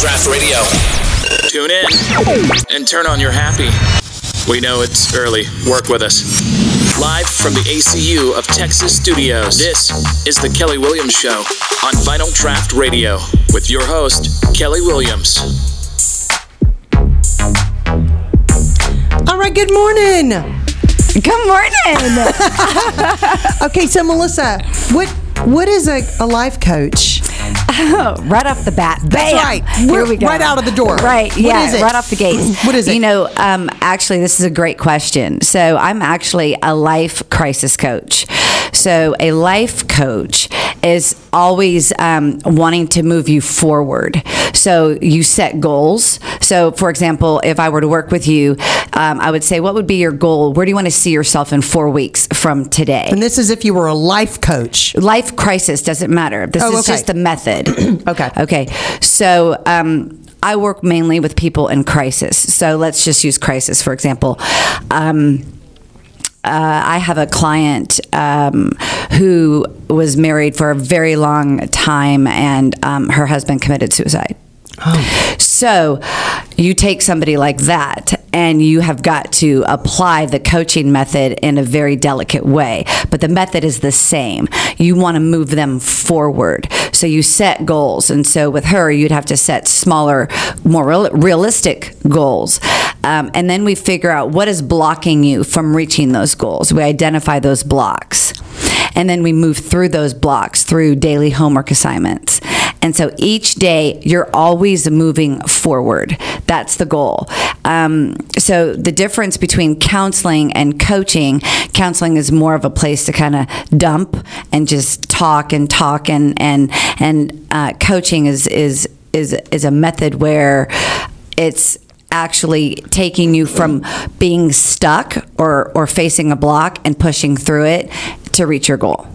Draft Radio. Tune in and turn on your happy. We know it's early. Work with us. Live from the ACU of Texas Studios, this is The Kelly Williams Show on Final Draft Radio with your host, Kelly Williams. All right, good morning. Good morning. Okay, so Melissa, what what is a, a life coach? right off the bat. That's Bam. right. Here We're we go. right out of the door. Right. What yeah. is it? Right off the gate. What is it? You know, um, actually, this is a great question. So, I'm actually a life crisis coach. So, a life coach is always um, wanting to move you forward. So, you set goals. So, for example, if I were to work with you, um, I would say, what would be your goal? Where do you want to see yourself in four weeks from today? And this is if you were a life coach. life crisis doesn't matter. This Oh, is okay. just the method. Okay. Okay. So um, I work mainly with people in crisis. So let's just use crisis for example. Um, uh, I have a client um, who was married for a very long time, and um, her husband committed suicide. So you take somebody like that and you have got to apply the coaching method in a very delicate way. But the method is the same. You want to move them forward. So you set goals. And so with her, you'd have to set smaller, more real- realistic goals. Um, and then we figure out what is blocking you from reaching those goals. We identify those blocks. And then we move through those blocks through daily homework assignments. And so each day you're always moving forward. That's the goal. Um, so the difference between counseling and coaching, counseling is more of a place to kind of dump and just talk and talk, and and and uh, coaching is is is is a method where it's actually taking you from being stuck or or facing a block and pushing through it to reach your goal.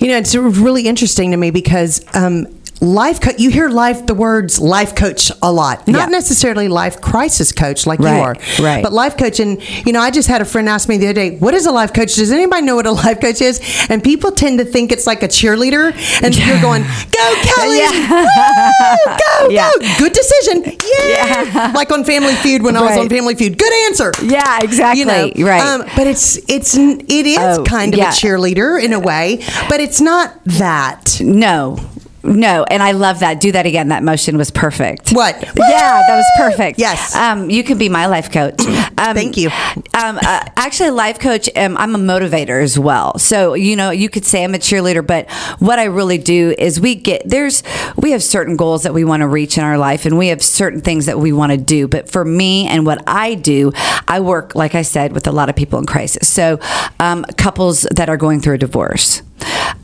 You know, it's really interesting to me because um, life co- you hear life the words life coach a lot not Yeah. necessarily life crisis coach like you are right. but life coach and you know i just had a friend ask me the other day what is a life coach does anybody know what a life coach is and people tend to think it's like a cheerleader and you're going go kelly Woo! go Yeah. go good decision yeah. like on family feud when i was on family feud good answer Yeah, exactly. you know right. um, but it's it's it is Oh, kind of yeah. a cheerleader in a way but it's not that No, no, and I love that. Do that again. That motion was perfect. What? Yeah, that was perfect. Yes. Um, you can be my life coach. Um, Thank you. Um, uh, actually, life coach. Um, I'm a motivator as well. So you know, you could say I'm a cheerleader, but what I really do is we get there's we have certain goals that we want to reach in our life, and we have certain things that we want to do. But for me and what I do, I work like I said with a lot of people in crisis. So um, couples that are going through a divorce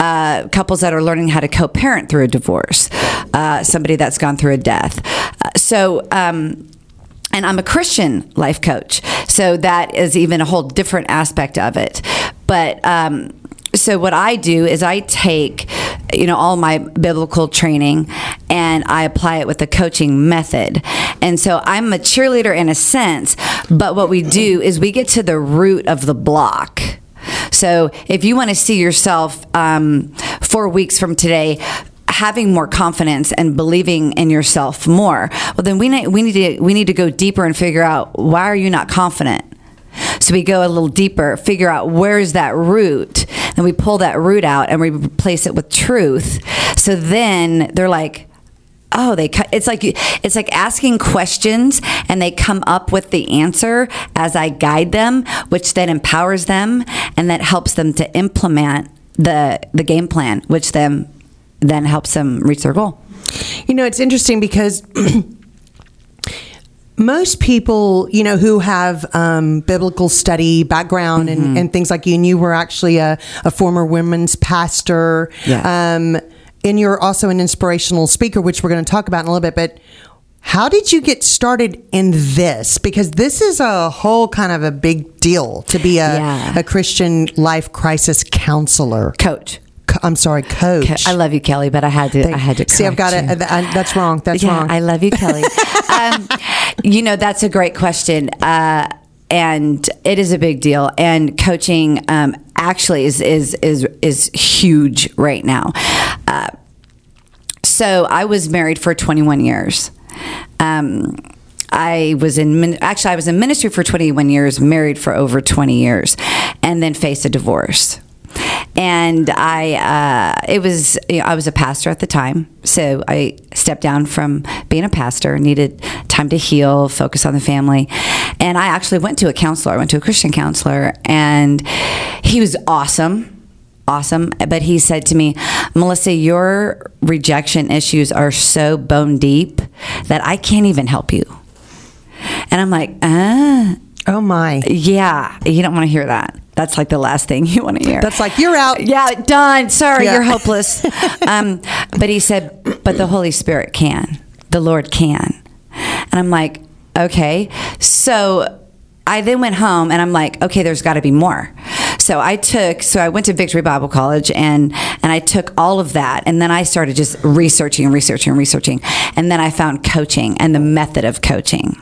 uh, couples that are learning how to co-parent through a divorce, uh, somebody that's gone through a death. Uh, so. Um, and I'm a Christian life coach, so that is even a whole different aspect of it. But um, so what I do is I take, you know, all my biblical training and I apply it with the coaching method. And so I'm a cheerleader in a sense, but what we do is we get to the root of the block. So if you want to see yourself um, four weeks from today having more confidence and believing in yourself more, well then we need, we need to we need to go deeper and figure out why are you not confident. So we go a little deeper, figure out where's that root, and we pull that root out and we replace it with truth. So then they're like, oh they it's like it's like asking questions and they come up with the answer as i guide them which then empowers them and that helps them to implement the the game plan which then then helps them reach their goal You know, it's interesting because most people, you know, who have um, biblical study background Mm-hmm. and, and things like you, and you were actually a, a former women's pastor. Yeah. Um, and you're also an inspirational speaker, which we're going to talk about in a little bit. But how did you get started in this? Because this is a whole kind of a big deal to be a, Yeah. a Christian life crisis counselor. coach Co- I'm sorry, coach. I love you, Kelly, but I had to. I had to. See, I've got it. That's wrong. That's yeah, wrong. I love you, Kelly. um, you know, that's a great question. Uh, and it is a big deal. And coaching um, actually is, is is is huge right now. Uh, so I was married for 21 years. Um, I was in actually I was in ministry for 21 years, married for over 20 years, and then faced a divorce. And I, uh, it was, you know, I was a pastor at the time, so I stepped down from being a pastor, needed time to heal, focus on the family, and I actually went to a counselor. I went to a Christian counselor, and he was awesome awesome. But he said to me, Melissa, your rejection issues are so bone deep that I can't even help you. And I'm like, ah, Oh my. yeah, you don't want to hear that. That's like the last thing you want to hear. That's like you're out. yeah, done. Sorry, Yeah. you're hopeless. um, but he said, but the Holy Spirit can. The Lord can. And I'm like, okay. So I then went home and I'm like, okay, there's got to be more. So I took, so I went to Victory Bible College and and I took all of that and then I started just researching and researching and researching. And then I found coaching and the method of coaching.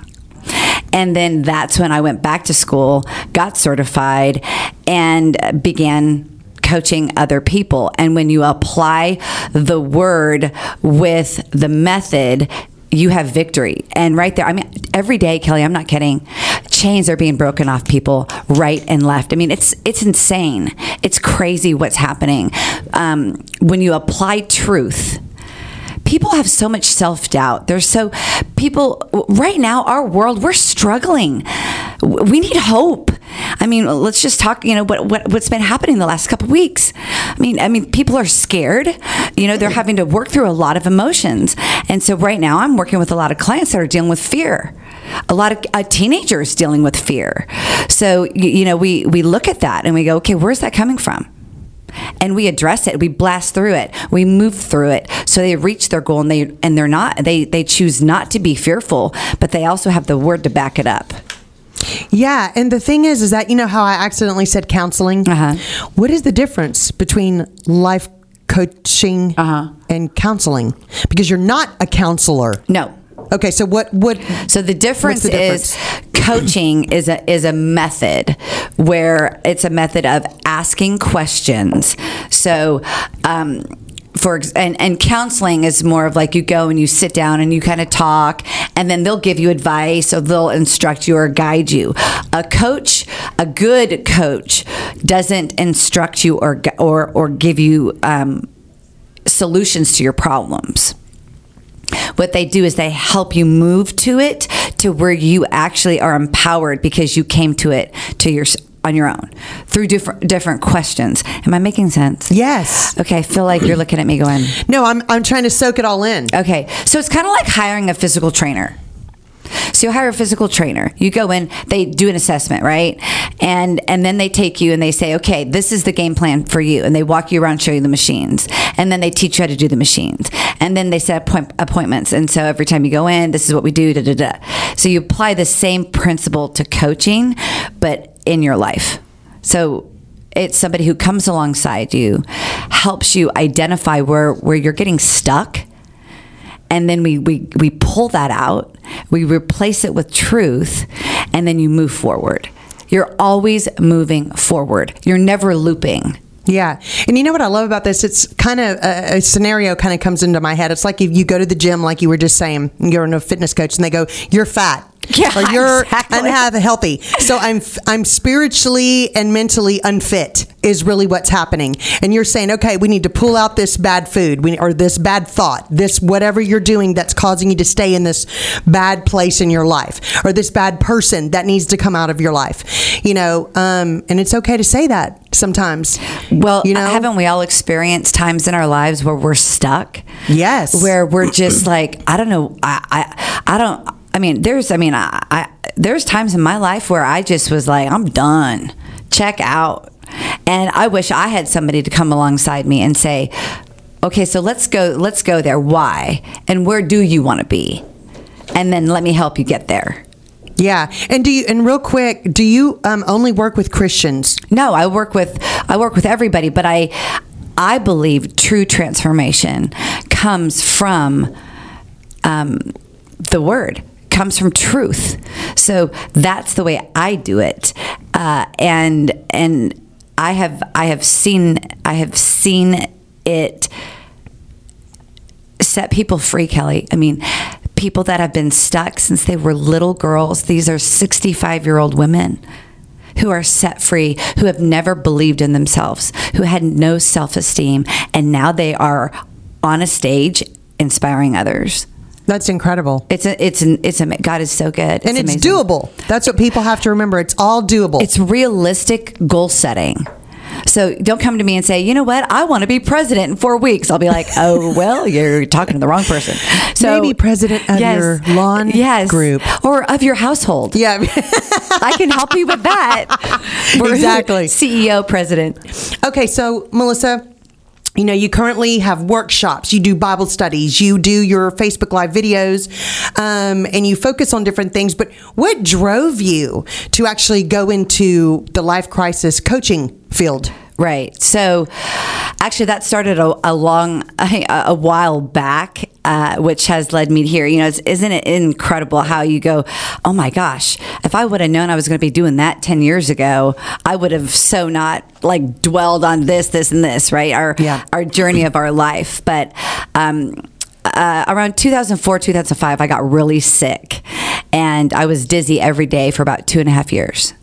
And then that's when I went back to school, got certified, and began coaching other people. And when you apply the word with the method, you have victory. And right there, I mean, every day, Kelly, I'm not kidding. Chains are being broken off people right and left. I mean, it's it's insane. It's crazy what's happening um, when you apply truth people have so much self-doubt. There's so people right now our world we're struggling. We need hope. I mean let's just talk you know what, what what's been happening the last couple weeks. I mean i mean people are scared. You know they're having to work through a lot of emotions. And so right now i'm working with a lot of clients that are dealing with fear. A lot of uh, teenagers dealing with fear. So you, you know we we look at that and we go okay where's that coming from and we address it we blast through it we move through it so they reach their goal and they and they're not they they choose not to be fearful but they also have the word to back it up Yeah, and the thing is, is that you know how I accidentally said counseling. Uh-huh. What is the difference between life coaching Uh-huh. and counseling? Because you're not a counselor. no Okay, so what? What? So the difference, the is coaching is a is a method where it's a method of asking questions. So um for and, and counseling is more of like you go and you sit down and you kind of talk and then they'll give you advice or they'll instruct you or guide you. A coach, a good coach, doesn't instruct you or or or give you um, solutions to your problems what they do is they help you move to it to where you actually are empowered because you came to it to your on your own through different different questions. Am I making sense? Yes. Okay, I feel like you're looking at me going, No, I'm. I'm trying to soak it all in. okay. So it's kind of like hiring a physical trainer. So you hire a physical trainer. You go in, they do an assessment, right? And and then they take you and they say, okay, this is the game plan for you. And they walk you around, show you the machines, and then they teach you how to do the machines. And then they set appoint- appointments. And so every time you go in, this is what we do. Da da da. So you apply the same principle to coaching, but in your life. So it's somebody who comes alongside you, helps you identify where where you're getting stuck and then we, we we pull that out we replace it with truth and then you move forward you're always moving forward you're never looping Yeah. And you know what I love about this? It's kind of a, uh, a scenario kind of comes into my head. It's like if you go to the gym, like you were just saying, you're in a fitness coach and they go, you're fat. Yeah, or you're exactly. unhealthy. So I'm I'm spiritually and mentally unfit is really what's happening. And you're saying, okay, we need to pull out this bad food, we, or this bad thought, this whatever you're doing that's causing you to stay in this bad place in your life, or this bad person that needs to come out of your life. You know, um, and it's okay to say that sometimes. well you know, haven't we all experienced times in our lives where we're stuck Yes. where we're just like i don't know i i, I don't i mean there's i mean I, I there's times in my life where i just was like i'm done. Check out. And i wish i had somebody to come alongside me and say okay so let's go let's go there. Why? And where do you want to be? And then let me help you get there. Yeah, and do you? And real quick, do you um, only work with Christians? No, I work with I work with everybody, but I I believe true transformation comes from um, the word comes from truth. So that's the way I do it, uh, and and I have I have seen I have seen it set people free, Kelly. I mean, people that have been stuck since they were little girls. These are 65 year old women who are set free, who have never believed in themselves, who had no self esteem, and now they are on a stage inspiring others. That's incredible. It's a, it's an, it's a, God is so good. and it's amazing. doable. That's what people have to remember. It's all doable. It's realistic goal setting. So don't come to me and say, you know what, I want to be president in four weeks. I'll be like, oh well, you're talking to the wrong person. So Maybe president of your lawn yes, group. or of your household. yeah. I can help you with that. Exactly. CEO, president. okay, so Melissa, you know, you currently have workshops, you do Bible studies, you do your Facebook Live videos, um, and you focus on different things. But what drove you to actually go into the life crisis coaching field? Right. So, actually, that started a, a long, a, a while back, uh, which has led me here. You know, it's, isn't it incredible how you go, oh my gosh, if I would have known I was going to be doing that 10 years ago, I would have so not like dwelled on this, this, and this, right? Our, Yeah. our journey of our life. But, um, uh, around 2004, 2005, I got really sick and I was dizzy every day for about two and a half years.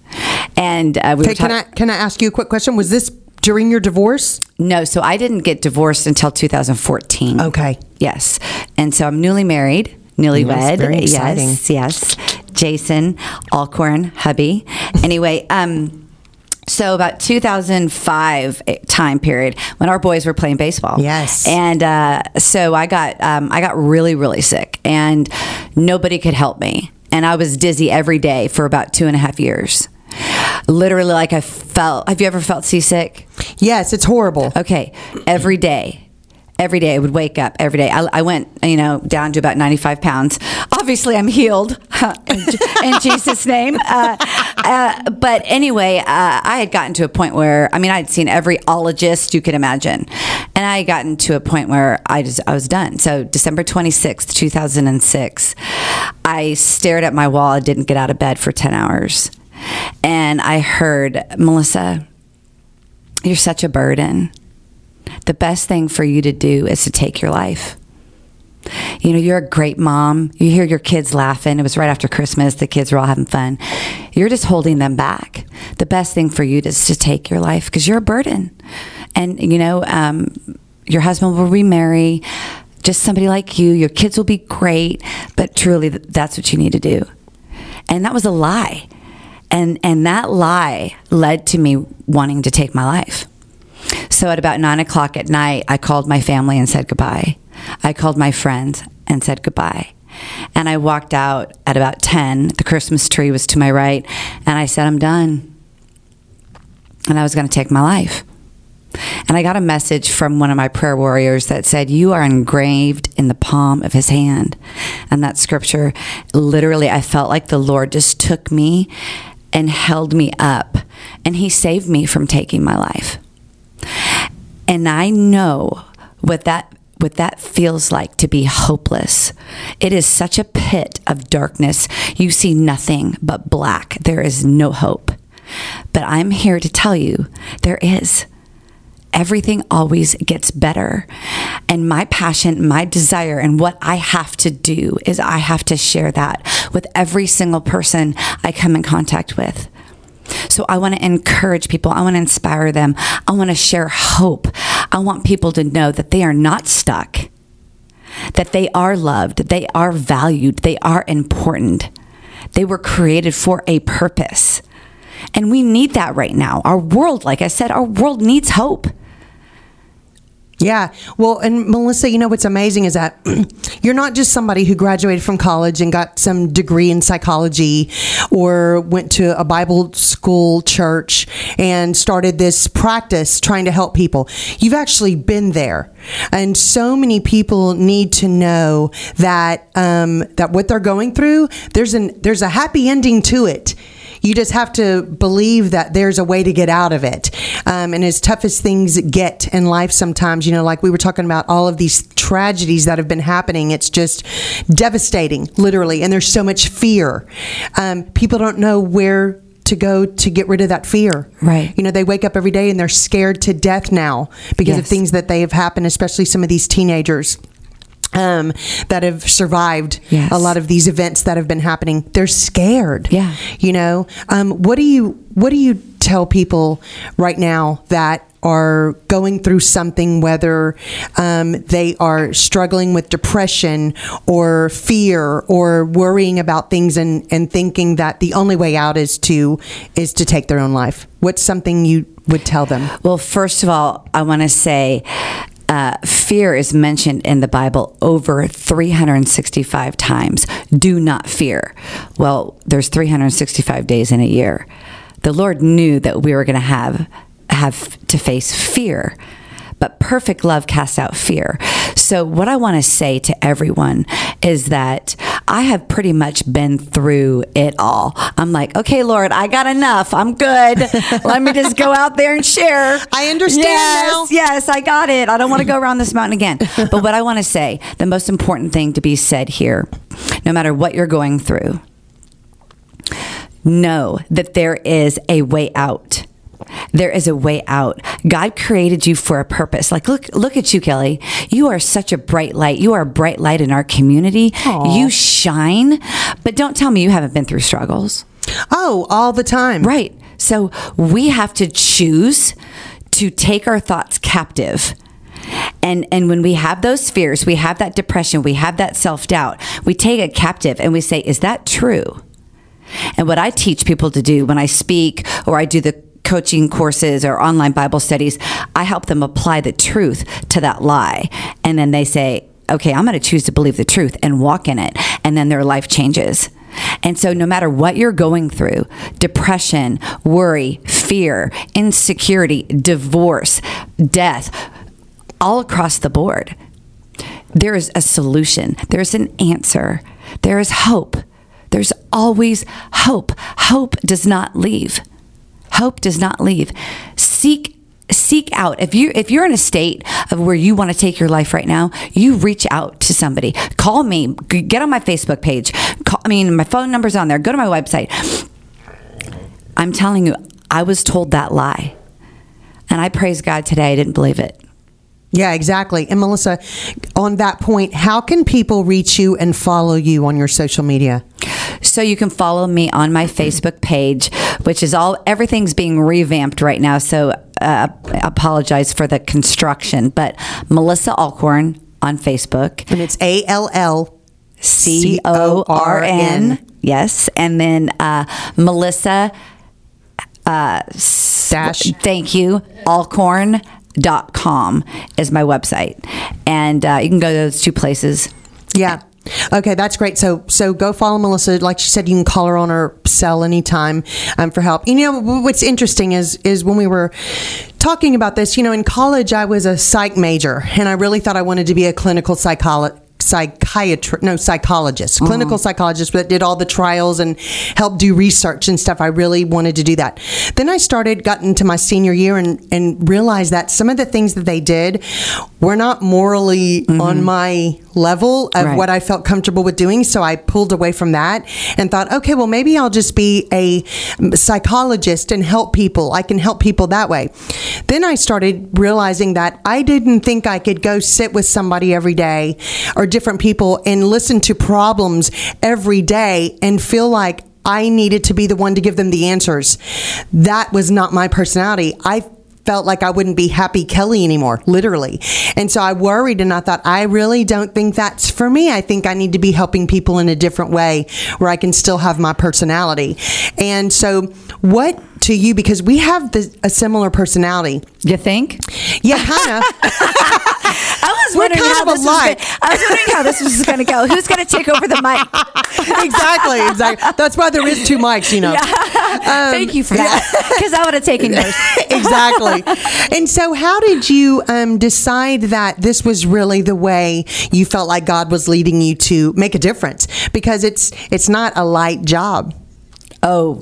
And uh, we can I can I ask you a quick question? Was this during your divorce? No, so I didn't get divorced until 2014. Okay. Yes. And so I'm newly married, newlywed. Yes, very exciting. Yes, yes. Jason Allcorn, hubby. Anyway, um, so about 2005 time period when our boys were playing baseball. Yes. And uh, so I got um, I got really really sick, and nobody could help me, and I was dizzy every day for about two and a half years. Literally, like I felt. Have you ever felt seasick? Yes, it's horrible. Okay, every day. Every day I would wake up every day. I, I went, you know, down to about 95 pounds. Obviously, I'm healed in, in Jesus' name. Uh, uh, but anyway, uh, I had gotten to a point where, I mean, I'd seen every ologist you could imagine. And I had gotten to a point where I just, I was done. So December 26th, 2006, I stared at my wall. I didn't get out of bed for 10 hours. And I heard, Melissa, you're such a burden. The best thing for you to do is to take your life. You know, you're a great mom. You hear your kids laughing. It was right after Christmas. The kids were all having fun. You're just holding them back. The best thing for you is to take your life because you're a burden. And, you know, um, your husband will remarry, just somebody like you. Your kids will be great, but truly, that's what you need to do. And that was a lie. And, and that lie led to me wanting to take my life. So at about nine o'clock at night, I called my family and said goodbye. I called my friends and said goodbye. And I walked out at about 10. The Christmas tree was to my right. And I said, I'm done. And I was going to take my life. And I got a message from one of my prayer warriors that said, You are engraved in the palm of his hand. And that scripture, literally, I felt like the Lord just took me and held me up. And he saved me from taking my life. And I know what that what that feels like to be hopeless. It is such a pit of darkness. You see nothing but black. There is no hope. But I'm here to tell you there is. Everything always gets better. And my passion, my desire, and what I have to do is I have to share that with every single person I come in contact with. So I want to encourage people. I want to inspire them. I want to share hope. I want people to know that they are not stuck, that they are loved, they are valued, they are important. They were created for a purpose. And we need that right now. Our world, like I said, our world needs hope. Yeah. Well, and Melissa, you know what's amazing is that you're not just somebody who graduated from college and got some degree in psychology or went to a Bible school church and started this practice trying to help people. You've actually been there. And so many people need to know that um, that what they're going through, there's an there's a happy ending to it. You just have to believe that there's a way to get out of it. Um, and as tough as things get in life, sometimes, you know, like we were talking about all of these tragedies that have been happening, it's just devastating, literally. And there's so much fear. Um, people don't know where to go to get rid of that fear. Right. You know, they wake up every day and they're scared to death now because of things that they have happened, especially some of these teenagers. Um, that have survived Yes. a lot of these events that have been happening. They're scared. Yeah. You know, um, what do you what do you tell people right now that are going through something, whether um, they are struggling with depression or fear or worrying about things and, and thinking that the only way out is to is to take their own life? What's something you would tell them? Well, first of all, I want to say uh, fear is mentioned in the Bible over 365 times. Do not fear. Well, there's 365 days in a year. The Lord knew that we were going to have have to face fear. But perfect love casts out fear. So, what I want to say to everyone is that I have pretty much been through it all. I'm like, okay, Lord, I got enough. I'm good. Let me just go out there and share. I understand Yes, now. yes, I got it. I don't want to go around this mountain again. But what I want to say, the most important thing to be said here, no matter what you're going through, know that there is a way out. There is a way out. God created you for a purpose. Like look look at you, Kelly. You are such a bright light. You are a bright light in our community. You shine. But don't tell me you haven't been through struggles. Oh, all the time. Right. So we have to choose to take our thoughts captive. And and when we have those fears, we have that depression, we have that self-doubt, we take it captive and we say, is that true? And what I teach people to do when I speak or I do the coaching courses or online Bible studies, I help them apply the truth to that lie. And then they say, okay, I'm going to choose to believe the truth and walk in it. And then their life changes. And so, no matter what you're going through depression, worry, fear, insecurity, divorce, death all across the board there is a solution, there's an answer, there is hope. There's always hope. Hope does not leave. Hope does not leave. Seek seek out. If you if you're in a state of where you want to take your life right now you reach out to somebody. Call me. Get on my facebook page. Call, i mean my phone number's on there. Go to my website. I'm telling you i was told that lie. And i praise god today. I didn't believe it. Yeah, exactly. And Melissa, on that point, how can people reach you and follow you on your social media? So you can follow me on my Facebook page, which is all everything's being revamped right now. So uh, I apologize for the construction, but Melissa Allcorn on Facebook, And it's A L L C O R N, yes, and then uh, Melissa. Uh, Dash. Thank you, Allcorn. Dot com is my website, and uh, you can go to those two places. Yeah. Okay, that's great. So, so go follow Melissa. Like she said, you can call her on her cell anytime um, for help. You know, what's interesting is is when we were talking about this. You know, in college, I was a psych major, and I really thought I wanted to be a clinical psychologist. Psychiatrist, no psychologist, mm-hmm. clinical psychologist, that did all the trials and helped do research and stuff. I really wanted to do that. Then I started, got into my senior year, and and realized that some of the things that they did were not morally mm-hmm. on my level of Right. what I felt comfortable with doing. So I pulled away from that and thought, okay, well, maybe I'll just be a psychologist and help people. I can help people that way. Then I started realizing that I didn't think I could go sit with somebody every day or different people and listen to problems every day and feel like I needed to be the one to give them the answers. That was not my personality. I felt like I wouldn't be happy Kelly anymore, literally. And so I worried and I thought, I really don't think that's for me. I think I need to be helping people in a different way where I can still have my personality. And so, what to you, because we have the, a similar personality. You think? Yeah, kind of. I was We're wondering kind how of this was. Gonna, I was wondering how this was going to go. Who's going to take over the mic? exactly, exactly. That's why there is two mics, you know. Thank you for that, because I would have taken yours. exactly. And so, how did you um, decide that this was really the way you felt like God was leading you to make a difference? Because it's it's not a light job. Oh,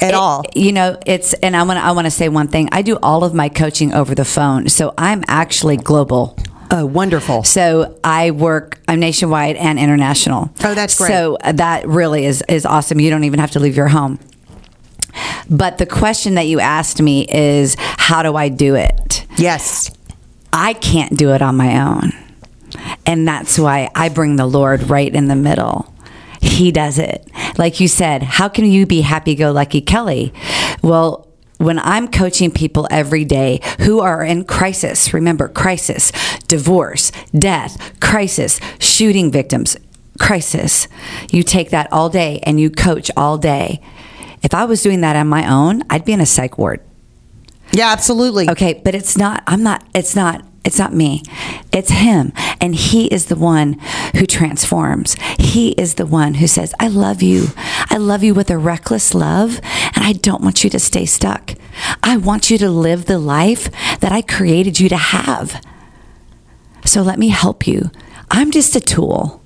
At It- all. You know, it's and I want to I want to say one thing. I do all of my coaching over the phone, so I'm actually global. Oh, wonderful. So I work. I'm nationwide and international. Oh, that's great. So that really is is awesome. You don't even have to leave your home. But the question that you asked me is, how do I do it? Yes. I can't do it on my own. And that's why I bring the Lord right in the middle. He does it. Like you said, how can you be happy go lucky, Kelly? Well, when I'm coaching people every day who are in crisis, remember crisis, divorce, death, crisis, shooting victims, crisis, you take that all day and you coach all day. If I was doing that on my own, I'd be in a psych ward. Yeah, absolutely. Okay, but it's not, I'm not, it's not, it's not me. It's him. And he is the one who transforms. He is the one who says, I love you. I love you with a reckless love, and I don't want you to stay stuck. I want you to live the life that I created you to have. So let me help you. I'm just a tool.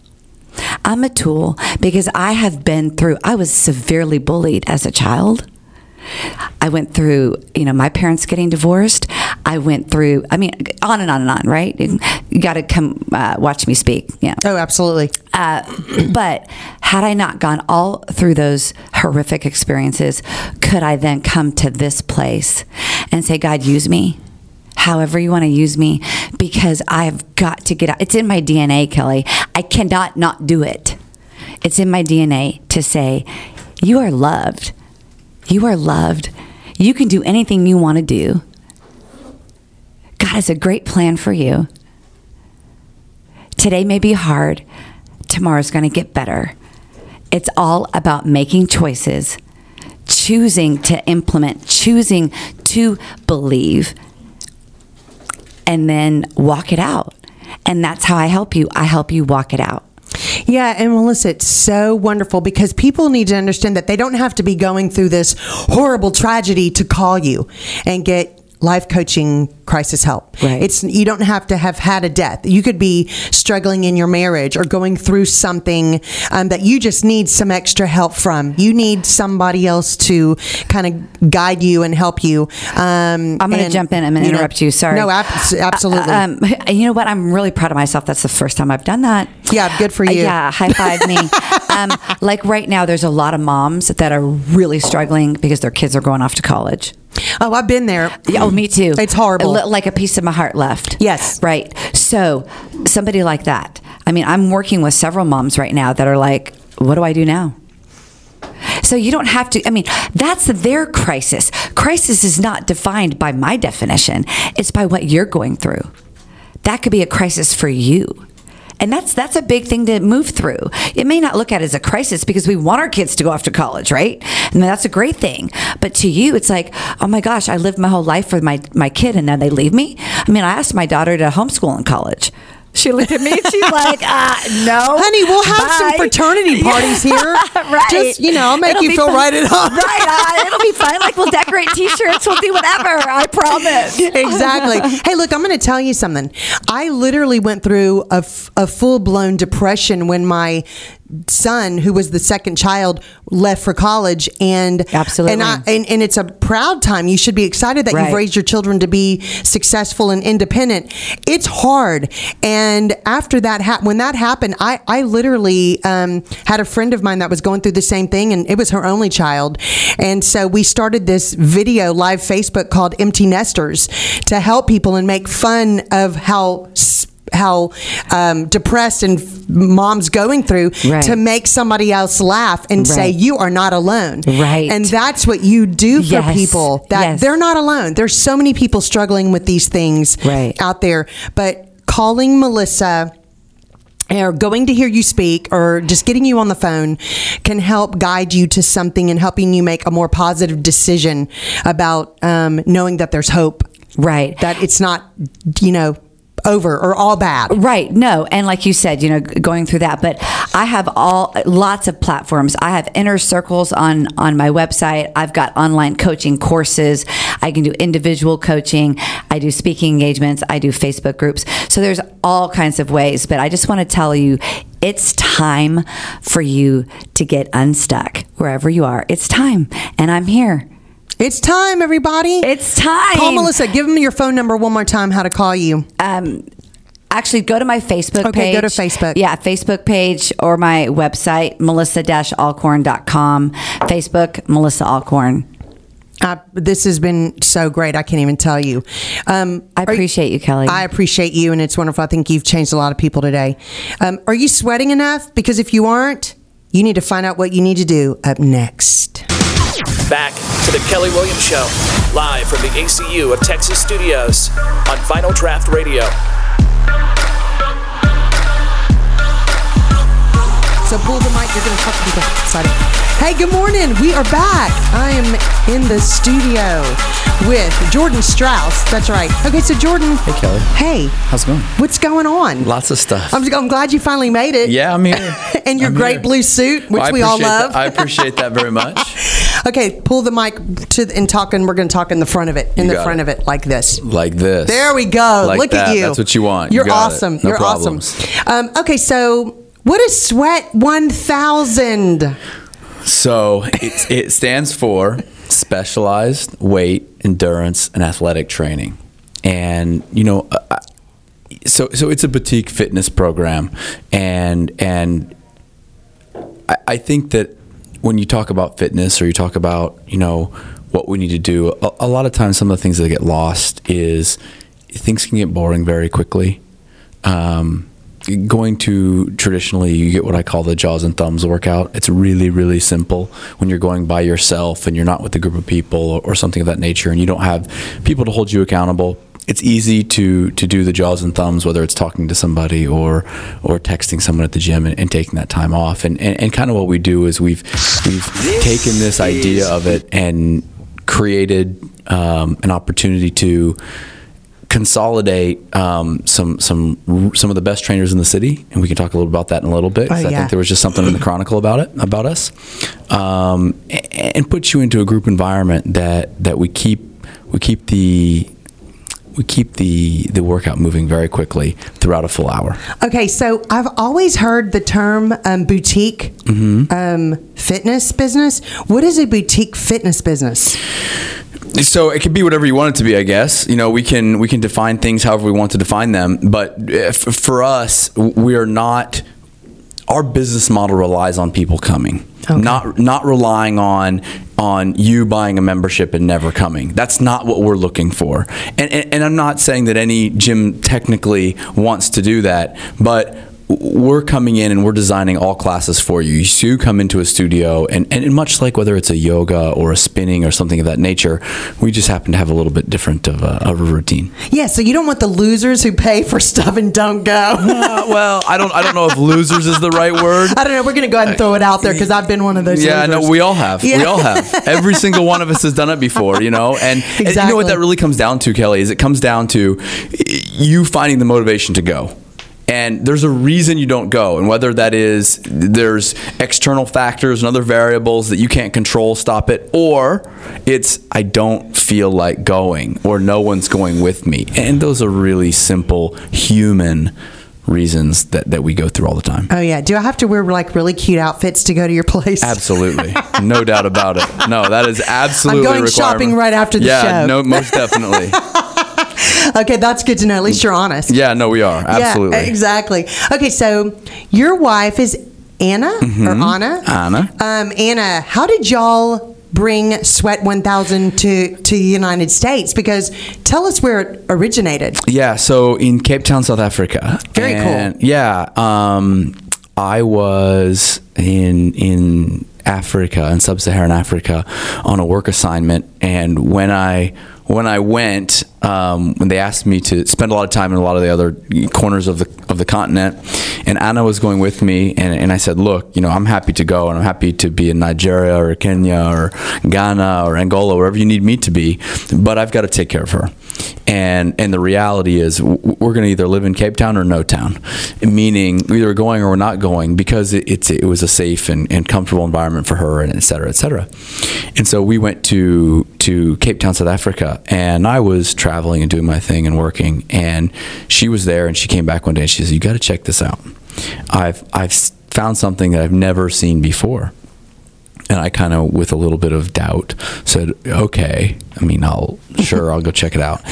I'm a tool because I have been through, I was severely bullied as a child. I went through, you know, my parents getting divorced. I went through, I mean, on and on and on, right? You got to come uh, watch me speak. Yeah. Oh, absolutely. Uh, but had I not gone all through those horrific experiences, could I then come to this place and say, God, use me? However, you want to use me, because I've got to get out. It's in my DNA, Kelly. I cannot not do it. It's in my DNA to say, You are loved. You are loved. You can do anything you want to do. God has a great plan for you. Today may be hard, tomorrow's going to get better. It's all about making choices, choosing to implement, choosing to believe, and then walk it out. And that's how I help you. I help you walk it out. Yeah, and Melissa, it's so wonderful because people need to understand that they don't have to be going through this horrible tragedy to call you and get life coaching crisis help. Right. It's you don't have to have had a death. You could be struggling in your marriage or going through something um, that you just need some extra help from. You need somebody else to kind of guide you and help you. Um, I'm going to jump in. I'm going to you know- interrupt you. Sorry. No, ab- absolutely. Uh, um, you know what? I'm really proud of myself. That's the first time I've done that. Yeah, good for Uh, you. yeah, high five me. um, like right now, there's a lot of moms that are really struggling because their kids are going off to college. oh, I've been there. Yeah, oh, me too. It's horrible. Li- Like a piece of my heart left. Yes. Right. So, somebody like that. I mean, I'm working with several moms right now that are like, what do I do now? So you don't have to, I mean, that's their crisis. Crisis is not defined by my definition, it's by what you're going through. That could be a crisis for you. And that's that's a big thing to move through. It may not look at as a crisis because we want our kids to go off to college, right? And that's a great thing. But to you, it's like, oh my gosh, I lived my whole life for my my kid, and then they leave me. I mean, I asked my daughter to homeschool in college. She looked at me and she's like, uh, no. Honey, we'll have some fraternity parties here. right. Just, you know, I'll make It'll you feel fun. right at home. Right. Uh, it'll be fun. Like we'll decorate T-shirts. We'll do whatever. I promise. exactly. Hey, look, I'm going to tell you something. I literally went through a, f- a full blown depression when my son, who was the second child, left for college. And Absolutely. and, I, and, and it's a proud time. You should be excited that Right. you've raised your children to be successful and independent. It's hard. And after that, hap when that happened, I, I literally um, had a friend of mine that was going through the same thing, and it was her only child. And so we started this video live Facebook called Empty Nesters to help people and make fun of how. s- How um, depressed and f- mom's going through Right. to make somebody else laugh and say you are not alone. Right. And that's what you do for Yes. people. That Yes. they're not alone. There's so many people struggling with these things Right. out there. But calling Melissa or going to hear you speak or just getting you on the phone can help guide you to something and helping you make a more positive decision about um, knowing that there's hope. Right. That it's not, you know, over or all bad. Right. No. And like you said, you know, going through that, but I have all lots of platforms. I have inner circles on on my website. I've got online coaching courses. I can do individual coaching. I do speaking engagements. I do Facebook groups. So there's all kinds of ways, but I just want to tell you it's time for you to get unstuck wherever you are. It's time. And I'm here. It's time, everybody. It's time. Call Melissa. Give them your phone number one more time. How to call you? um, actually go to my Facebook Okay, page. go to Facebook. Yeah, Facebook page or my website, melissa-allcorn.com. Facebook, Melissa Allcorn. Uh, this has been so great. I can't even tell you. Um, I are you- appreciate you, Kelly. I appreciate you, and it's wonderful. I think you've changed a lot of people today. Um, are you sweating enough? Because if you aren't, you need to find out what you need to do up next. Back to the Kelly Williams Show, live from the ACU of Texas Studios on Final Draft Radio. So pull the mic. You're going to talk to people. Excited. Hey, good morning. We are back. I am in the studio with Jordan Strouse. That's right. Okay, so Jordan. Hey, Kelly. Hey, How's it going? what's going on? Lots of stuff. I'm, I'm glad you finally made it. yeah, I'm here. and your I'm great here. blue suit, which Well, we all love. that- I appreciate that very much. okay, pull the mic to and talk, and we're going to talk in the front of it, in You the front it. of it, like this. Like this. There we go. Like Look that. at you. That's what you want. You You're it. awesome. No You're problems. awesome. Um, okay, so what is Sweat 1000? So it, it stands for Specialized Weight Endurance and Athletic Training, and you know, uh, uh, so so it's a boutique fitness program, and and I, I think that when you talk about fitness or you talk about you know what we need to do, a, a lot of times some of the things that get lost is things can get boring very quickly. Um, going to traditionally, you get what I call the jaws and thumbs workout. It's really, really simple when you're going by yourself and you're not with a group of people or, or something of that nature, and you don't have people to hold you accountable. It's easy to to do the jaws and thumbs, whether it's talking to somebody or or texting someone at the gym and, and taking that time off. And, and and kind of what we do is we've we've taken this idea of it and created um, an opportunity to consolidate um, some some some of the best trainers in the city, and we can talk a little about that in a little bit. Oh, I think there was just something in the chronicle about it about us, um, a- and put you into a group environment that that we keep we keep the we keep the the workout moving very quickly throughout a full hour. Okay, so I've always heard the term um, boutique Mm-hmm. um, fitness business. What is a boutique fitness business? So it could be whatever you want it to be, I guess. You know, we can we can define things however we want to define them, but if, for us, we are not. Our business model relies on people coming, Okay. not not relying on on you buying a membership and never coming. That's not what we're looking for. And and, and I'm not saying that any gym technically wants to do that, but we're coming in and we're designing all classes for you. So you come into a studio, and, and much like whether it's a yoga or a spinning or something of that nature, we just happen to have a little bit different of a, of a routine. Yeah, so you don't want the losers who pay for stuff and don't go. Uh, well, I don't I don't know if losers is the right word. I don't know. We're going to go ahead and throw it out there because I've been one of those. Yeah, losers. no, we all have. Yeah. We all have. Every single one of us has done it before, you know. And, and you know Exactly. what that really comes down to, Kelly, is it comes down to you finding the motivation to go. And there's a reason you don't go, and whether that is there's external factors and other variables that you can't control, stop it, or it's I don't feel like going, or no one's going with me. And those are really simple human reasons that, that we go through all the time. Oh yeah. Do I have to wear like really cute outfits to go to your place? Absolutely, no doubt about it. No, that is absolutely. I'm going shopping right after the yeah, show. no, most definitely. Okay, that's good to know. At least you're honest. Yeah, no, we are absolutely. Yeah, exactly. Okay, so your wife is Anna or Anna? Mm-hmm. Anna. Um, Anna, how did y'all bring Sweat 1000 to to the United States? Because tell us where it originated. Yeah, so in Cape Town, South Africa. Very cool. Yeah, um, I was in in Africa, in sub-Saharan Africa, on a work assignment, and when I when I went, um, when they asked me to spend a lot of time in a lot of the other corners of the of the continent, and Anna was going with me, and, and I said, look, you know, I'm happy to go, and I'm happy to be in Nigeria or Kenya or Ghana or Angola, wherever you need me to be, but I've got to take care of her, and and the reality is we're going to either live in Cape Town or no town, meaning either going or we're not going because it, it's it was a safe and, and comfortable environment for her, and et cetera, et cetera, and so we went to to Cape Town, South Africa, and I was traveling and doing my thing and working, and she was there, and she came back one day and she said, "You got to check this out. I've I've found something that I've never seen before." And I kind of, with a little bit of doubt, said, "Okay." I mean, I'll sure I'll go check it out.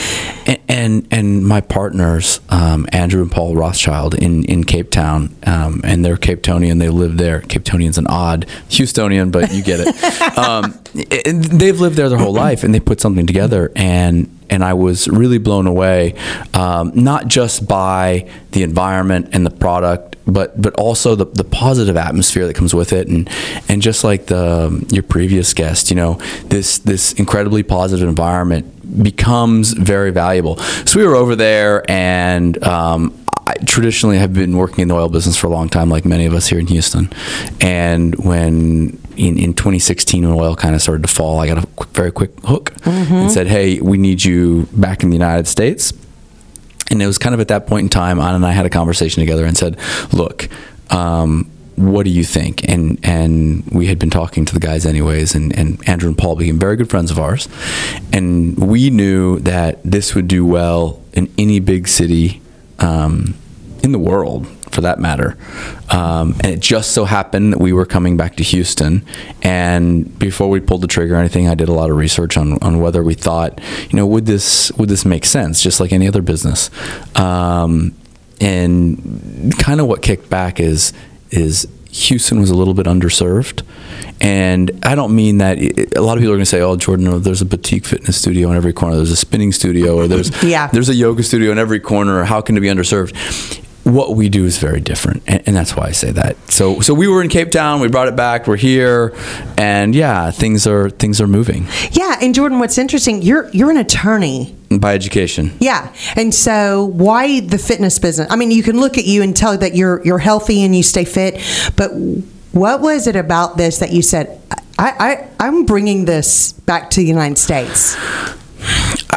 And and, and my partners, um, Andrew and Paul Rothschild in in Cape Town, um, and they're Cape Townian. They live there. Cape Townian's an odd Houstonian, but you get it. um, they've lived there their whole life, and they put something together, and and I was really blown away, um, not just by the environment and the product, but but also the, the positive atmosphere that comes with it, and and just like the your previous guest, you know, this this incredibly positive environment becomes very valuable. So we were over there, and um, I traditionally have been working in the oil business for a long time, like many of us here in Houston. And when in, in 2016, when oil kind of started to fall, I got a quick, very quick hook and said, "Hey, we need you back in the United States." And it was kind of at that point in time, Anna and I had a conversation together and said, "Look." Um, what do you think? And and we had been talking to the guys anyways, and, and Andrew and Paul became very good friends of ours, and we knew that this would do well in any big city um, in the world, for that matter. Um, and it just so happened that we were coming back to Houston, and before we pulled the trigger or anything, I did a lot of research on, on whether we thought, you know, would this would this make sense, just like any other business. Um, and kind of what kicked back is is Houston was a little bit underserved. And I don't mean that a lot of people are going to say, "Oh, Jordan, there's a boutique fitness studio in every corner. There's a spinning studio, or there's Yeah. there's a yoga studio in every corner. Or how can it be underserved?" What we do is very different, and, and that's why I say that. So, so we were in Cape Town. We brought it back. We're here, and yeah, things are things are moving Yeah, and Jordan, what's interesting, you're you're an attorney. by education. Yeah, and so why the fitness business? I mean, you can look at you and tell that you're you're healthy and you stay fit, but what was it about this that you said, I, I I'm bringing this back to the United States?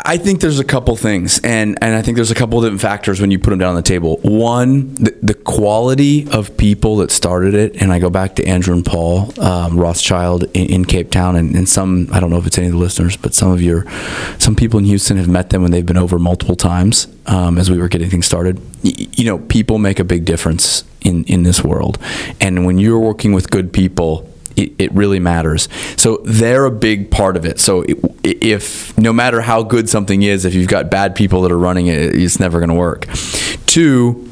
I think there's a couple things, and, and I think there's a couple of different factors when you put them down on the table. One, the, the quality of people that started it, and I go back to Andrew and Paul um, Rothschild in, in Cape Town, and, and some I don't know if it's any of the listeners, but some of your some people in Houston have met them when they've been over multiple times um, as we were getting things started. You know, people make a big difference in in this world, and when you're working with good people it, it really matters. So they're a big part of it. So if no matter how good something is, if you've got bad people that are running it, it's never going to work. Two,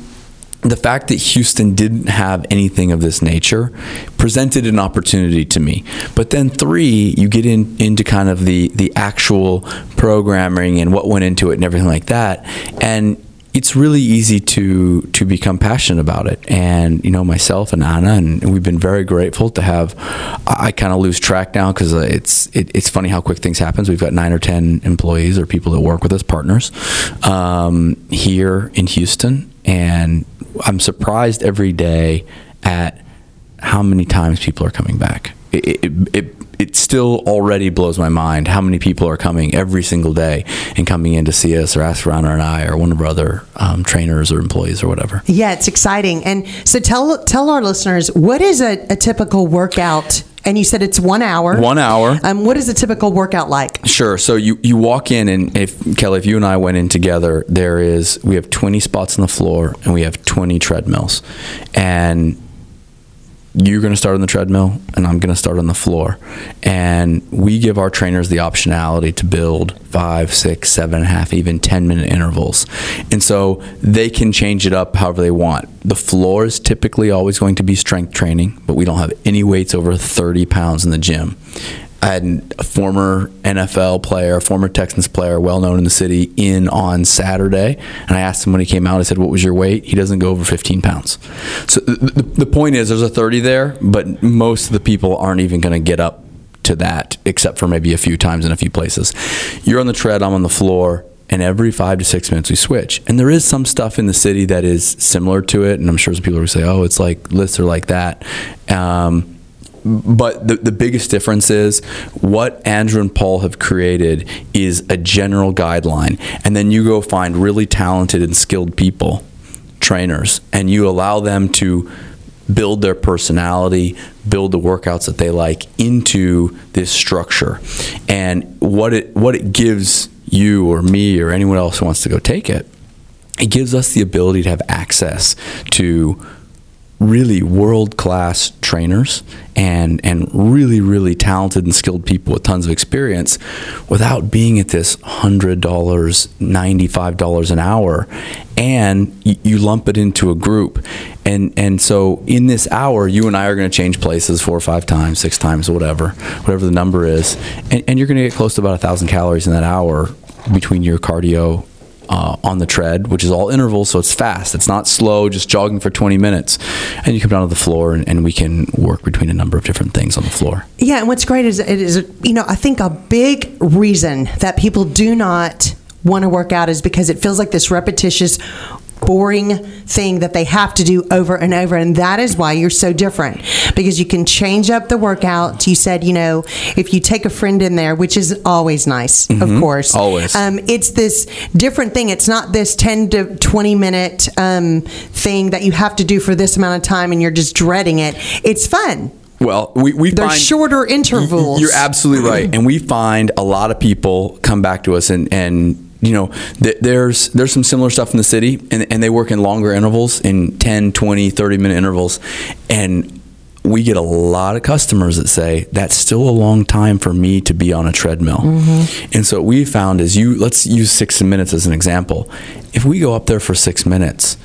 the fact that Houston didn't have anything of this nature presented an opportunity to me. But then three, you get in into kind of the the actual programming and what went into it and everything like that, and it's really easy to to become passionate about it. And you know, myself and Anna, and we've been very grateful to have. I, kind of lose track now because it's it, it's funny how quick things happen. We've got nine or ten employees or people that work with us, partners, um, here in Houston, and I'm surprised every day at how many times people are coming back. It, it, it, it still already blows my mind how many people are coming every single day and coming in to see us or ask Rana and I or one of our other um, trainers or employees or whatever. Yeah, it's exciting. And so tell tell our listeners what is a, a typical workout. And you said it's one hour. One hour. Um, what is a typical workout like? Sure. So you, you walk in, and if Kelly, if you and I went in together, there is we have 20 spots on the floor, and we have 20 treadmills, and you're going to start on the treadmill and I'm going to start on the floor. And we give our trainers the optionality to build five, six, seven and a half, even 10 minute intervals. And so they can change it up however they want. The floor is typically always going to be strength training, but we don't have any weights over 30 pounds in the gym. I had a former NFL player, a former Texans player, well known in the city, in on Saturday, and I asked him when he came out. I said, "What was your weight?" He doesn't go over 15 pounds. So the, the point is, there's a 30 there, but most of the people aren't even going to get up to that, except for maybe a few times in a few places. You're on the tread, I'm on the floor. And every five to six minutes we switch. And there is some stuff in the city that is similar to it. And I'm sure some people will say, oh, it's like lists are like that. Um, but the, the biggest difference is what Andrew and Paul have created is a general guideline. And then you go find really talented and skilled people, trainers, and you allow them to build their personality, build the workouts that they like into this structure. And what it what it gives you or me or anyone else who wants to go take it, it gives us the ability to have access to really world class trainers and and really really talented and skilled people with tons of experience without being at this hundred dollars ninety five dollars an hour. And you, lump it into a group. And and so in this hour you and I are going to change places four or five times six times whatever whatever the number is. And, and you're going to get close to about a thousand calories in that hour between your cardio uh, on the tread, which is all intervals, so it's fast. It's not slow, just jogging for 20 minutes. And you come down to the floor, and, and we can work between a number of different things on the floor. Yeah, and what's great is it is you know I think a big reason that people do not want to work out is because it feels like this repetitious boring thing that they have to do over and over and that is why you're so different because you can change up the workout. You said you know if you take a friend in there which is always nice of course always. um, it's this different thing. It's not this 10 to 20 minute um, thing that you have to do for this amount of time and you're just dreading it. It's fun. Well, we, we They're find shorter intervals. You're absolutely right, and we find a lot of people come back to us, and and you know, th- there's there's some similar stuff in the city, and, and they work in longer intervals, in 10, 20, 30 minute intervals, and we get a lot of customers that say that's still a long time for me to be on a treadmill. Mm-hmm. And so what we found is you let's use six minutes as an example. If we go up there for six minutes,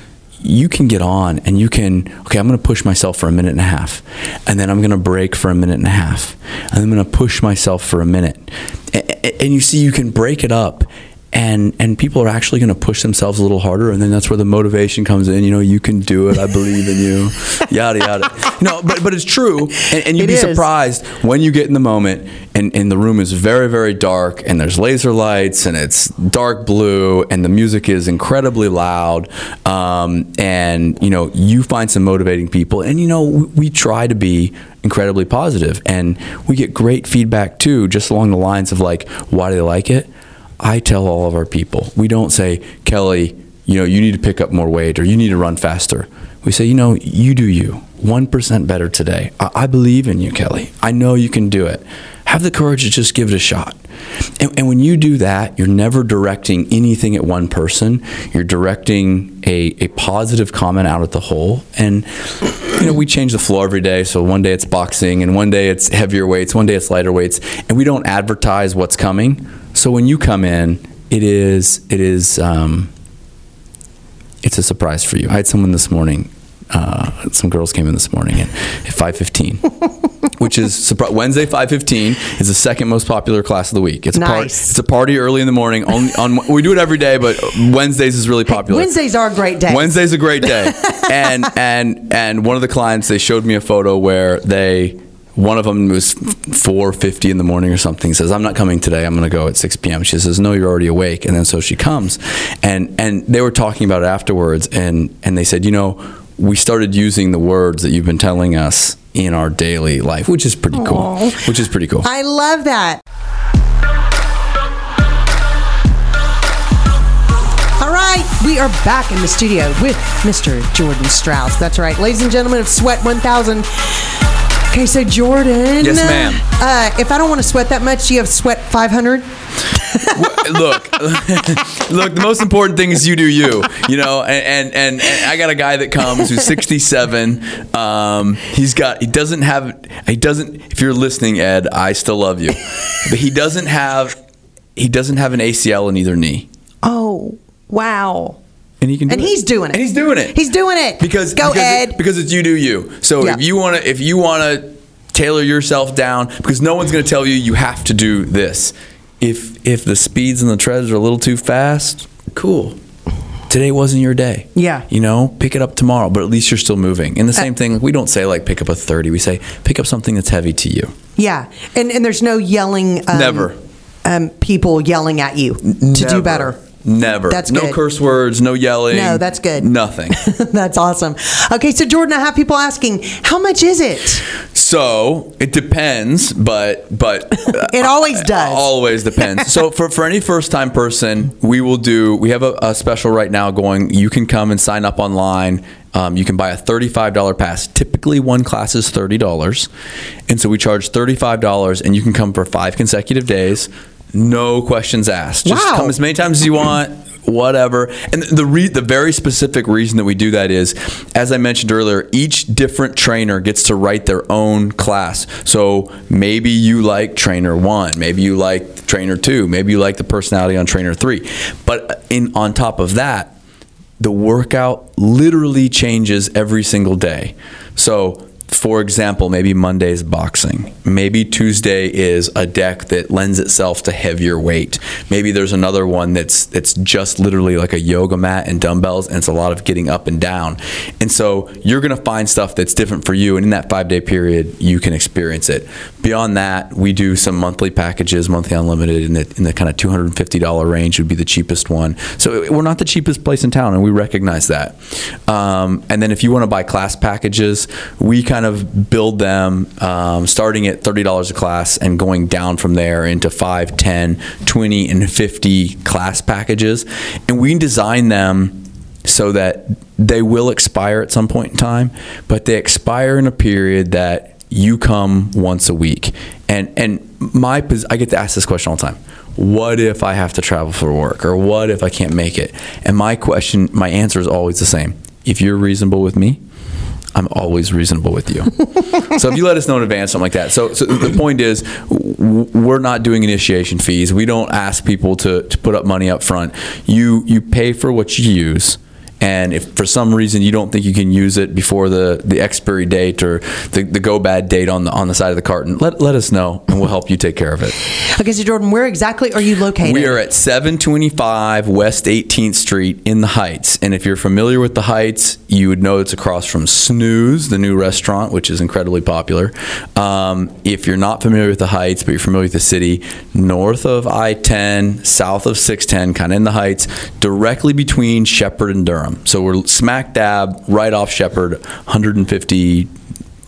you can get on and you can okay i'm going to push myself for a minute and a half and then i'm going to break for a minute and a half and i'm going to push myself for a minute and you see you can break it up and and people are actually going to push themselves a little harder and then that's where the motivation comes in you know you can do it i believe in you yada yada no but but it's true and, and you'd It be is. surprised when you get in the moment and, and the room is very very dark and there's laser lights and it's dark blue and the music is incredibly loud um, and you know you find some motivating people and you know we, we try to be incredibly positive and we get great feedback too just along the lines of like why do they like it I tell all of our people, we don't say, Kelly, you know, you need to pick up more weight or you need to run faster. We say, you know, you do you. 1% better today. I, I believe in you, Kelly. I know you can do it. Have the courage to just give it a shot. And, and when you do that, you're never directing anything at one person. You're directing a, a positive comment out at the whole. And, you know, we change the floor every day. So one day it's boxing, and one day it's heavier weights, one day it's lighter weights. And we don't advertise what's coming. So when you come in, it is, it is, um, it's a surprise for you. I had someone this morning. Uh, some girls came in this morning at, at five fifteen, which is surpri- Wednesday five fifteen is the second most popular class of the week. It's a party. It's a party early in the morning. Only on we do it every day, but Wednesdays is really popular. Wednesdays are a great day. Wednesday's a great day. and and and one of the clients they showed me a photo where they one of them was 4:50 in the morning or something says I'm not coming today I'm going to go at 6 p.m. she says no you're already awake and then so she comes and and they were talking about it afterwards and and they said you know we started using the words that you've been telling us in our daily life which is pretty cool which is pretty cool I love that. All right, we are back in the studio with Mr. Jordan Strouse. That's right, ladies and gentlemen of Sweat 1000. Okay, so Jordan. Yes, ma'am. Uh, if I don't want to sweat that much, do you have Sweat 500? look, look. The most important thing is you do you. You know, and, and and and I got a guy that comes who's 67. Um, he's got. He doesn't have. He doesn't. If you're listening, Ed, I still love you, but he doesn't have. He doesn't have an ACL in either knee, Oh, wow. And he can. Do And it. he's doing it. And he's doing it. He's doing it. because Go, because Ed. It, because it's you do you. So Yeah. if you want to if you want to tailor yourself down because no one's going to tell you you have to do this. If if the speeds and the treads are a little too fast, cool. Today wasn't your day. Yeah. You know, pick it up tomorrow, but at least you're still moving. And the same thing, we don't say like pick up a 30. We say pick up something that's heavy to you. Yeah, and and there's no yelling. Um, Never. Um, people yelling at you to do better. Never. That's no good. curse words, no yelling. No, that's good. Nothing. That's awesome. Okay, so Jordan, I have people asking, how much is it? So it depends, but but It always does. Always depends. so for for any first time person, we will do. We have a, a special right now going. You can come and sign up online. Um, you can buy a thirty-five dollar pass. Typically, one class is thirty dollars, and so we charge thirty-five dollars, and you can come for five consecutive days. No questions asked. Just Wow. come as many times as you want. whatever. And the re- the very specific reason that we do that is, as I mentioned earlier, each different trainer gets to write their own class. So maybe you like trainer one, maybe you like trainer two, maybe you like the personality on trainer three. But in on top of that, the workout literally changes every single day. So for example, maybe Monday is boxing. Maybe Tuesday is a deck that lends itself to heavier weight. Maybe there's another one that's that's just literally like a yoga mat and dumbbells, and it's a lot of getting up and down. And so you're gonna find stuff that's different for you, and in that five day period, you can experience it. Beyond that, we do some monthly packages, monthly unlimited, in the in the kind of $250 range would be the cheapest one. So we're not the cheapest place in town, and we recognize that. Um, and then if you want to buy class packages, we kind of build them um, starting at $30 a class and going down from there into 5, 10, 20, and 50 class packages. And we design them so that they will expire at some point in time, but they expire in a period that you come once a week. And and my I get to ask this question all the time. What if I have to travel for work or what if I can't make it? And my question, my answer is always the same. If you're reasonable with me, I'm always reasonable with you. so if you let us know in advance, something like that. So, so the point is, we're not doing initiation fees. We don't ask people to, to put up money up front. You you pay for what you use. And if for some reason you don't think you can use it before the, the expiry date or the, the go bad date on the on the side of the carton, let, let us know and we'll help you take care of it. Okay, so Jordan, where exactly are you located? We are at 725 West 18th Street in the Heights. And if you're familiar with the Heights, you would know it's across from Snooze, the new restaurant, which is incredibly popular. Um, if you're not familiar with the Heights, but you're familiar with the city, north of I 10, south of 610, kind of in the Heights, directly between Shepherd and Durham. So we're smack dab right off Shepherd, 150.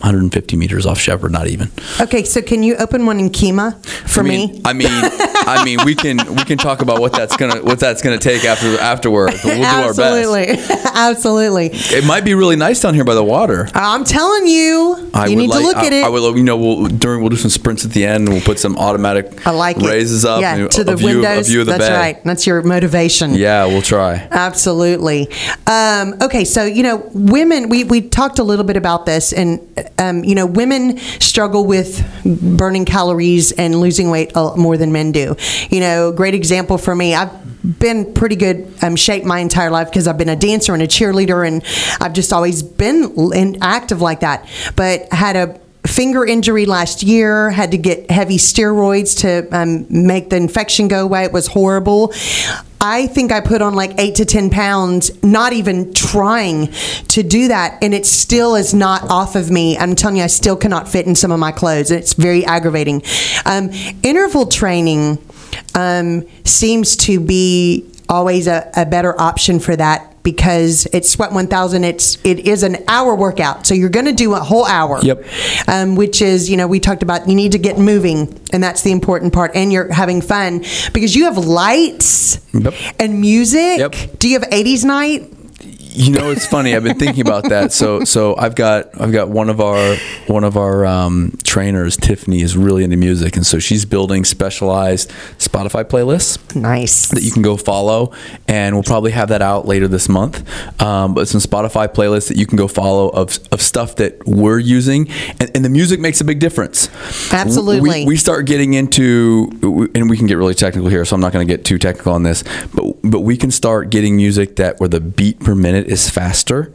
150 meters off Shepherd, not even. Okay, so can you open one in Kemah for I mean, me? I mean, I mean, we can we can talk about what that's gonna what that's gonna take after afterwards. But we'll do our best. Absolutely, absolutely. It might be really nice down here by the water. I'm telling you, I you need like, to look I, at it. I would, you know, we'll during we'll do some sprints at the end, and we'll put some automatic I like it. raises up. Yeah, and to the view, windows. View of the That's bay. right. That's your motivation. Yeah, we'll try. Absolutely. Um, okay, so you know, women. We we talked a little bit about this, and um, you know, women struggle with burning calories and losing weight more than men do. You know, great example for me. I've been pretty good um, shape my entire life because I've been a dancer and a cheerleader, and I've just always been in, active like that. But had a finger injury last year had to get heavy steroids to um, make the infection go away it was horrible i think i put on like 8 to 10 pounds not even trying to do that and it still is not off of me. I'm telling you i still cannot fit in some of my clothes it's very aggravating. Um, interval training um, seems to be always a, a better option for that because it's sweat 1000 it's it is an hour workout so you're going to do a whole hour Yep. um, which is you know we talked about you need to get moving and that's the important part and you're having fun because you have lights Yep. and music Yep. do you have 80s night You know, it's funny. I've been thinking about that. So, so I've got I've got one of our one of our um, trainers, Tiffany, is really into music, and so she's building specialized Spotify playlists. nice that you can go follow, and we'll probably have that out later this month. Um, but some Spotify playlists that you can go follow of, of stuff that we're using, and, and the music makes a big difference. Absolutely. we, we start getting into, and we can get really technical here, so I'm not going to get too technical on this, but but we can start getting music that where the beat per minute is faster.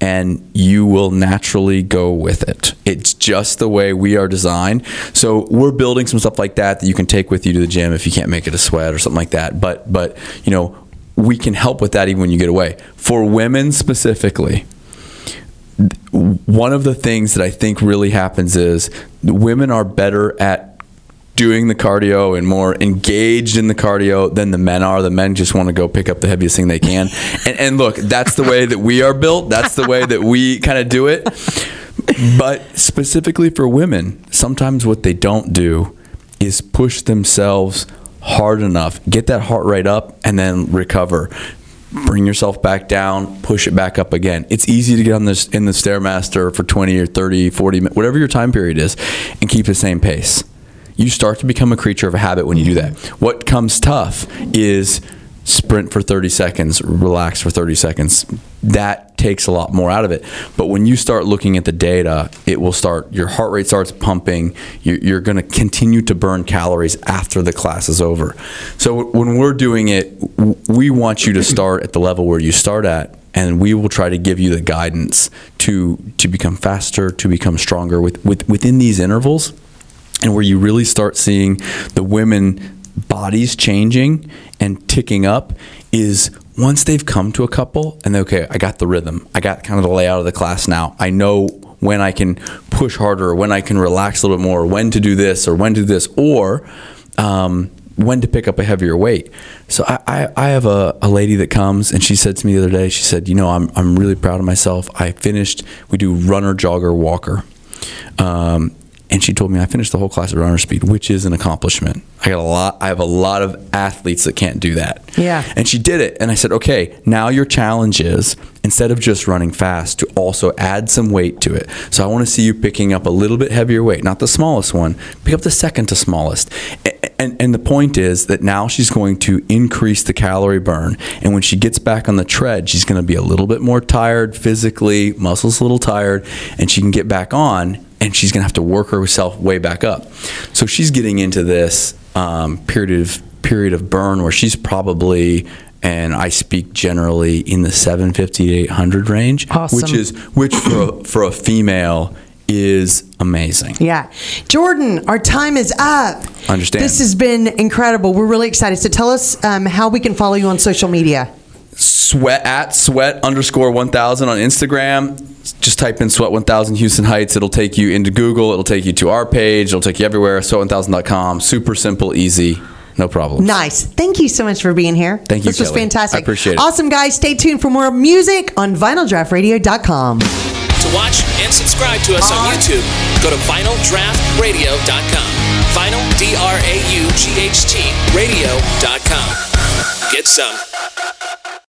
And you will naturally go with it. It's just the way we are designed. So we're building some stuff like that that you can take with you to the gym if you can't make it a sweat or something like that. But but you know we can help with that even when you get away. For women specifically, one of the things that I think really happens is women are better at doing the cardio and more engaged in the cardio than the men are. The men just want to go pick up the heaviest thing they can. And, and look, that's the way that we are built. That's the way that we kind of do it. But specifically for women, sometimes what they don't do is push themselves hard enough, get that heart rate up, and then recover. Bring yourself back down, push it back up again. It's easy to get on this in the stairmaster for 20 or 30, 40 minutes, whatever your time period is, and keep the same pace. You start to become a creature of a habit when you do that. What comes tough is sprint for 30 seconds, relax for 30 seconds. That takes a lot more out of it. But when you start looking at the data, it will start, your heart rate starts pumping. You're, you're going to continue to burn calories after the class is over. So when we're doing it, we want you to start at the level where you start at. And we will try to give you the guidance to to become faster, to become stronger with, with within these intervals and where you really start seeing the women bodies changing and ticking up is once they've come to a couple and they're okay i got the rhythm i got kind of the layout of the class now i know when i can push harder or when i can relax a little bit more or when to do this or when to do this or um, when to pick up a heavier weight. So I, I, I have a, a lady that comes and she said to me the other day, she said, you know, I'm, I'm really proud of myself. I finished, we do runner, jogger, walker. Um, and she told me I finished the whole class at runner speed, which is an accomplishment. I got a lot. I have a lot of athletes that can't do that. Yeah. And she did it, and I said, okay, now your challenge is instead of just running fast, to also add some weight to it. So I want to see you picking up a little bit heavier weight, not the smallest one. Pick up the second to smallest. And, and the point is that now she's going to increase the calorie burn. And when she gets back on the tread, she's going to be a little bit more tired physically, muscles a little tired, and she can get back on and she's going to have to work herself way back up. So she's getting into this um, period of period of burn where she's probably and I speak generally in the 750 to 800 range, Awesome. which is which for a, for a female is amazing. Yeah. Jordan, our time is up. Understand. This has been incredible. We're really excited. So tell us um, how we can follow you on social media. Sweat at sweat underscore 1000 on Instagram. Just type in sweat 1000 Houston Heights. It'll take you into Google. It'll take you to our page. It'll take you everywhere. Sweat1000.com. Super simple, easy, no problem. Nice. Thank you so much for being here. Thank you, This was fantastic. I appreciate it. Awesome, guys. Stay tuned for more music on finaldraughtradio.com. To watch and subscribe to us on YouTube, go to finaldraughtradio.com. Final, D R A U G H T, radio.com. Get some.